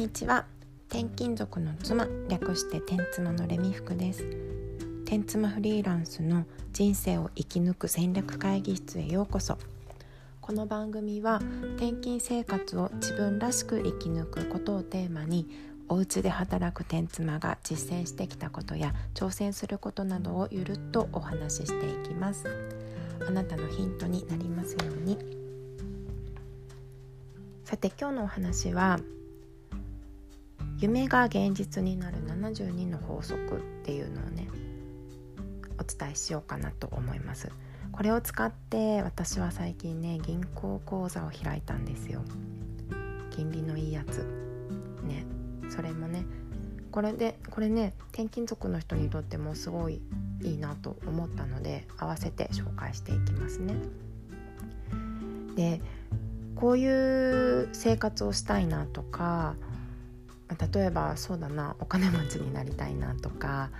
にちは。転勤族の妻略して転妻のレミフクです。転妻フリーランスの人生を生き抜く戦略会議室へようこそ。この番組は転勤生活を自分らしく生き抜くことをテーマにお家で働く転妻が実践してきたことや挑戦することなどをゆるっとお話ししていきます。あなたのヒントになりますように。さて今日のお話は夢が現実になる72の法則っていうのをねお伝えしようかなと思います。これを使って私は最近ね銀行口座を開いたんですよ。金利のいいやつ。ね。それもねこれでこれね転勤族の人にとってもすごいいいなと思ったので合わせて紹介していきますね。でこういう生活をしたいなとか例えばそうだなお金持ちになりたいなとか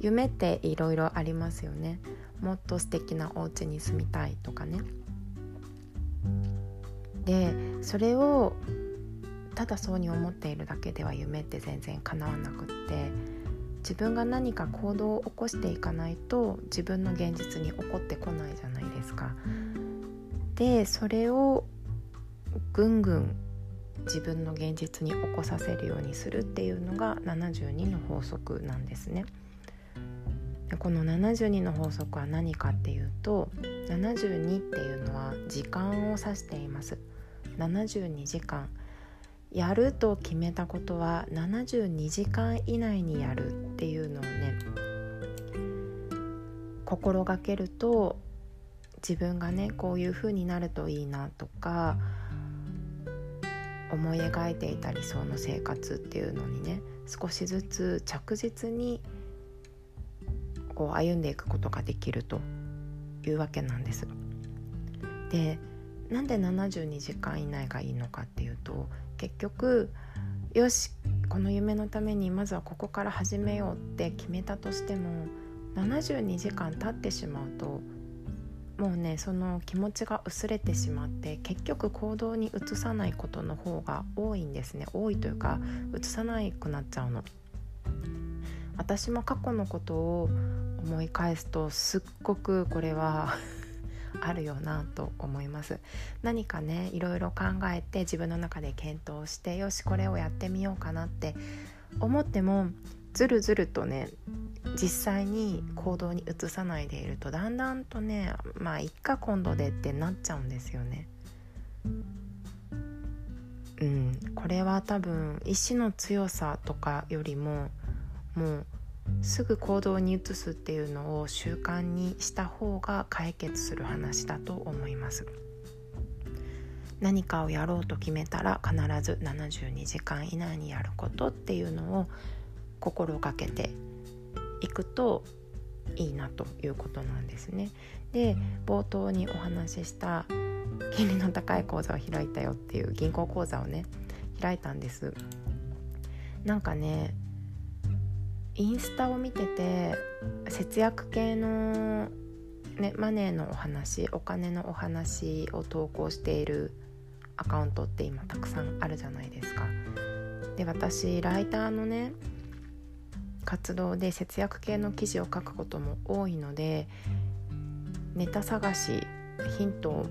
夢っていろいろありますよねもっと素敵なお家に住みたいとかねでそれをただそうに思っているだけでは夢って全然叶わなくって自分が何か行動を起こしていかないと自分の現実に起こってこないじゃないですか。でそれをぐんぐん自分の現実に起こさせるようにするっていうのが72の法則なんですね。この72の法則は何かっていうと72っていうのは時間を指しています72時間やると決めたことは72時間以内にやるっていうのをね心がけると自分がねこういう風になるといいなとか思い描いていた理想の生活っていうのにね少しずつ着実にこう歩んでいくことができるというわけなんです。でなんで72時間以内がいいのかっていうと結局よしこの夢のためにまずはここから始めようって決めたとしても72時間経ってしまうともうねその気持ちが薄れてしまって結局行動に移さないことの方が多いんですね。多いというか移さなくなっちゃうの。私も過去のことを思い返すとすっごくこれは あるよなと思います。何かねいろいろ考えて自分の中で検討してよしこれをやってみようかなって思ってもずるずるとね実際に行動に移さないでいるとだんだんとねまあいっか今度でってなっちゃうんですよね。うん、これは多分意志の強さとかよりももうすぐ行動に移すっていうのを習慣にした方が解決する話だと思います何かをやろうと決めたら必ず72時間以内にやることっていうのを心がけていくといいなということなんですね。で冒頭にお話しした金利の高い口座を開いたよっていう銀行口座をね開いたんです。なんかねインスタを見てて節約系の、ね、マネーのお話お金のお話を投稿しているアカウントって今たくさんあるじゃないですか。で私ライターのね活動で節約系の記事を書くことも多いのでネタ探しヒントを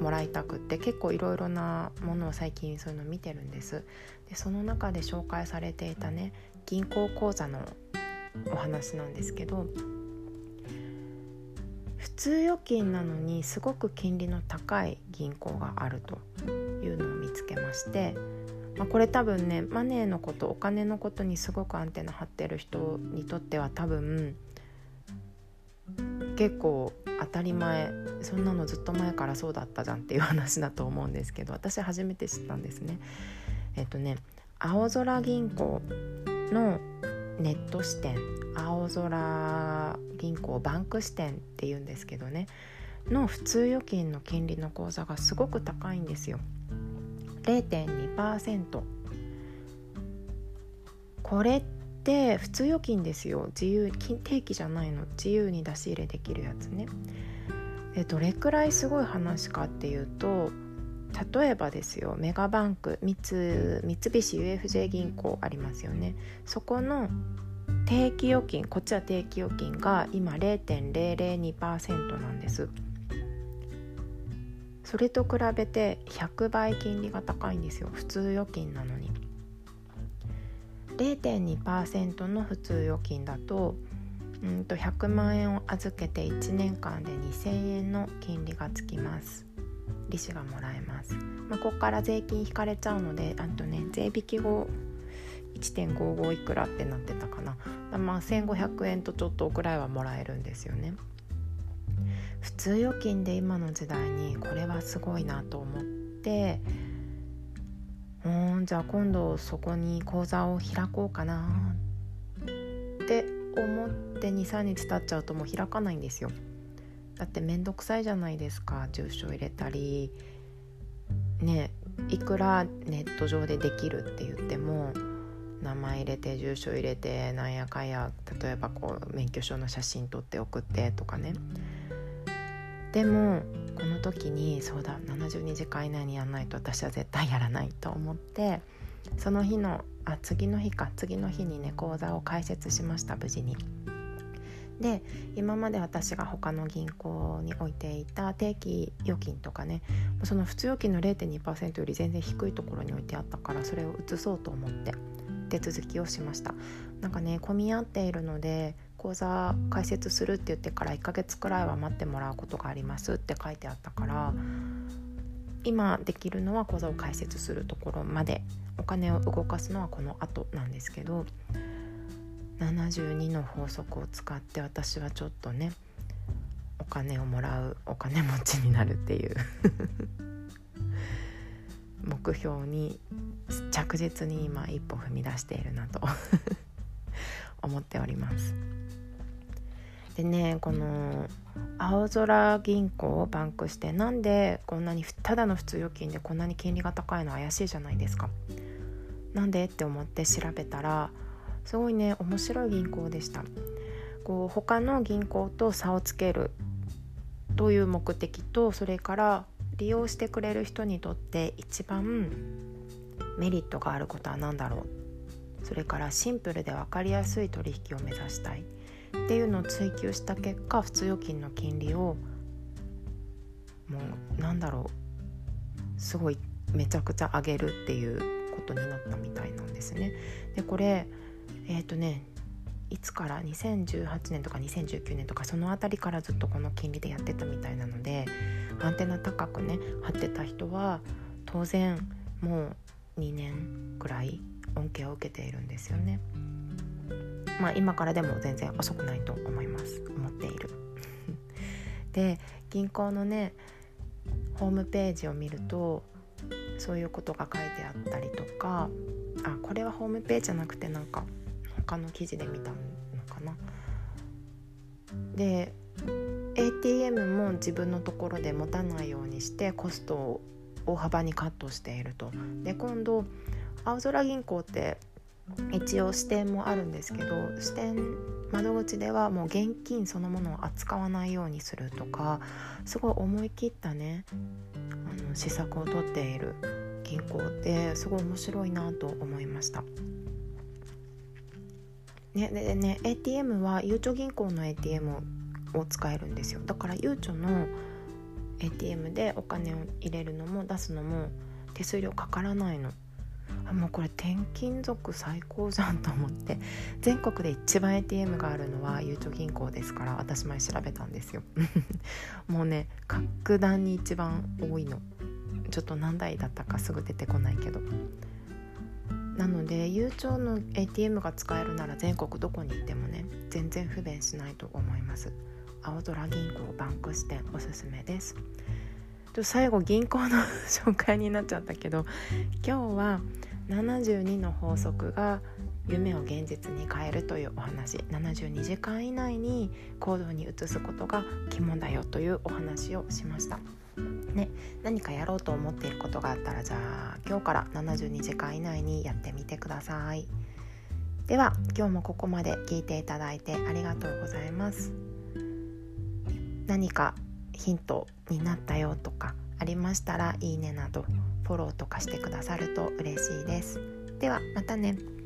もらいたくって結構いろいろなものを最近そういうの見てるんです。でその中で紹介されていたね銀行口座のお話なんですけど普通預金なのにすごく金利の高い銀行があるというのを見つけましてまあ、これ多分ねマネーのことお金のことにすごくアンテナ張ってる人にとっては多分結構当たり前そんなのずっと前からそうだったじゃんっていう話だと思うんですけど私初めて知ったんですね。えっとね青空銀行のネット支店青空銀行バンク支店っていうんですけどねの普通預金の金利の口座がすごく高いんですよ。0.2%これって普通預金ですよ。自由定期じゃないの。自由に出し入れできるやつね。でどれくらいすごい話かっていうと例えばですよメガバンク三菱 UFJ 銀行ありますよね。そこの定期預金こっちは定期預金が今0.002%なんです。それと比べて100倍金利が高いんですよ。普通預金なのに。0.2%の普通預金だとうんと100万円を預けて1年間で2000円の金利がつきます。利子がもらえます、まあ、ここから税金引かれちゃうのであとね税引き後1.55いくらってなってたかな。まあ1500円とちょっとぐらいはもらえるんですよね。普通預金で今の時代にこれはすごいなと思ってうんじゃあ今度そこに講座を開こうかなって思って23日経っちゃうともう開かないんですよ。だって面倒くさいじゃないですか。住所入れたりねいくらネット上でできるって言っても名前入れて住所入れてなんやかんや例えばこう免許証の写真撮って送ってとかね。でもこの時にそうだ72時間以内にやんないと私は絶対やらないと思ってその日のあ次の日か次の日にね講座を開設しました無事に。で今まで私が他の銀行に置いていた定期預金とかねその普通預金の0.2%より全然低いところに置いてあったからそれを移そうと思って手続きをしました。なんかね混み合っているので講座開設するって言ってから1ヶ月くらいは待ってもらうことがありますって書いてあったから今できるのは講座を開設するところまでお金を動かすのはこの後なんですけど72の法則を使って私はちょっとねお金をもらうお金持ちになるっていう。目標に着実に今一歩踏み出しているなと 思っております。でねこの青空銀行をバンクしてなんでこんなにただの普通預金でこんなに金利が高いの怪しいじゃないですか。なんでって思って調べたらすごいね面白い銀行でしたこう他の銀行と差をつけるという目的とそれから利用してくれる人にとって一番メリットがあることは何だろう？それからシンプルで分かりやすい取引を目指したい。っていうのを追求した結果普通預金の金利をもうなんだろう？すごいめちゃくちゃ上げるっていうことになったみたいなんですね。でこれえっ、ー、とねいつから？2018年とか2019年とかその辺りからずっとこの金利でやってたみたいなのでアンテナ高くね張ってた人は当然もう2年くらい恩恵を受けているんですよね。まあ今からでも全然遅くないと思います思っている。で銀行のねホームページを見るとそういうことが書いてあったりとかあこれはホームページじゃなくてなんか他の記事で見たのかな。で ATM も自分のところで持たないようにしてコストを大幅にカットしていると。で今度青空銀行って一応支店もあるんですけど支店窓口ではもう現金そのものを扱わないようにするとかすごい思い切ったねあの施策をとっている銀行ってすごい面白いなと思いました。ね、でね ATM はゆうちょ銀行の ATM を使えるんですよ。だからゆうちょの ATM でお金を入れるのも出すのも手数料かからないの。あもうこれ転勤族最高じゃんと思って。全国で一番 ATM があるのはゆうちょ銀行ですから私前調べたんですよ。もうね格段に一番多いの。ちょっと何台だったかすぐ出てこないけど。なのでゆうちょの ATM が使えるなら全国どこに行ってもね全然不便しないと思います。青空銀行バンク支店おすすめです。最後銀行の 紹介になっちゃったけど今日は72の法則が夢を現実に変えるというお話。72時間以内に行動に移すことが肝だよというお話をしました。ね、何かやろうと思っていることがあったらじゃあ今日から72時間以内にやってみてください。では今日もここまで聞いていただいてありがとうございます。何かヒントになったよとかありましたらいいねなどフォローとかしてくださると嬉しいです。ではまたね。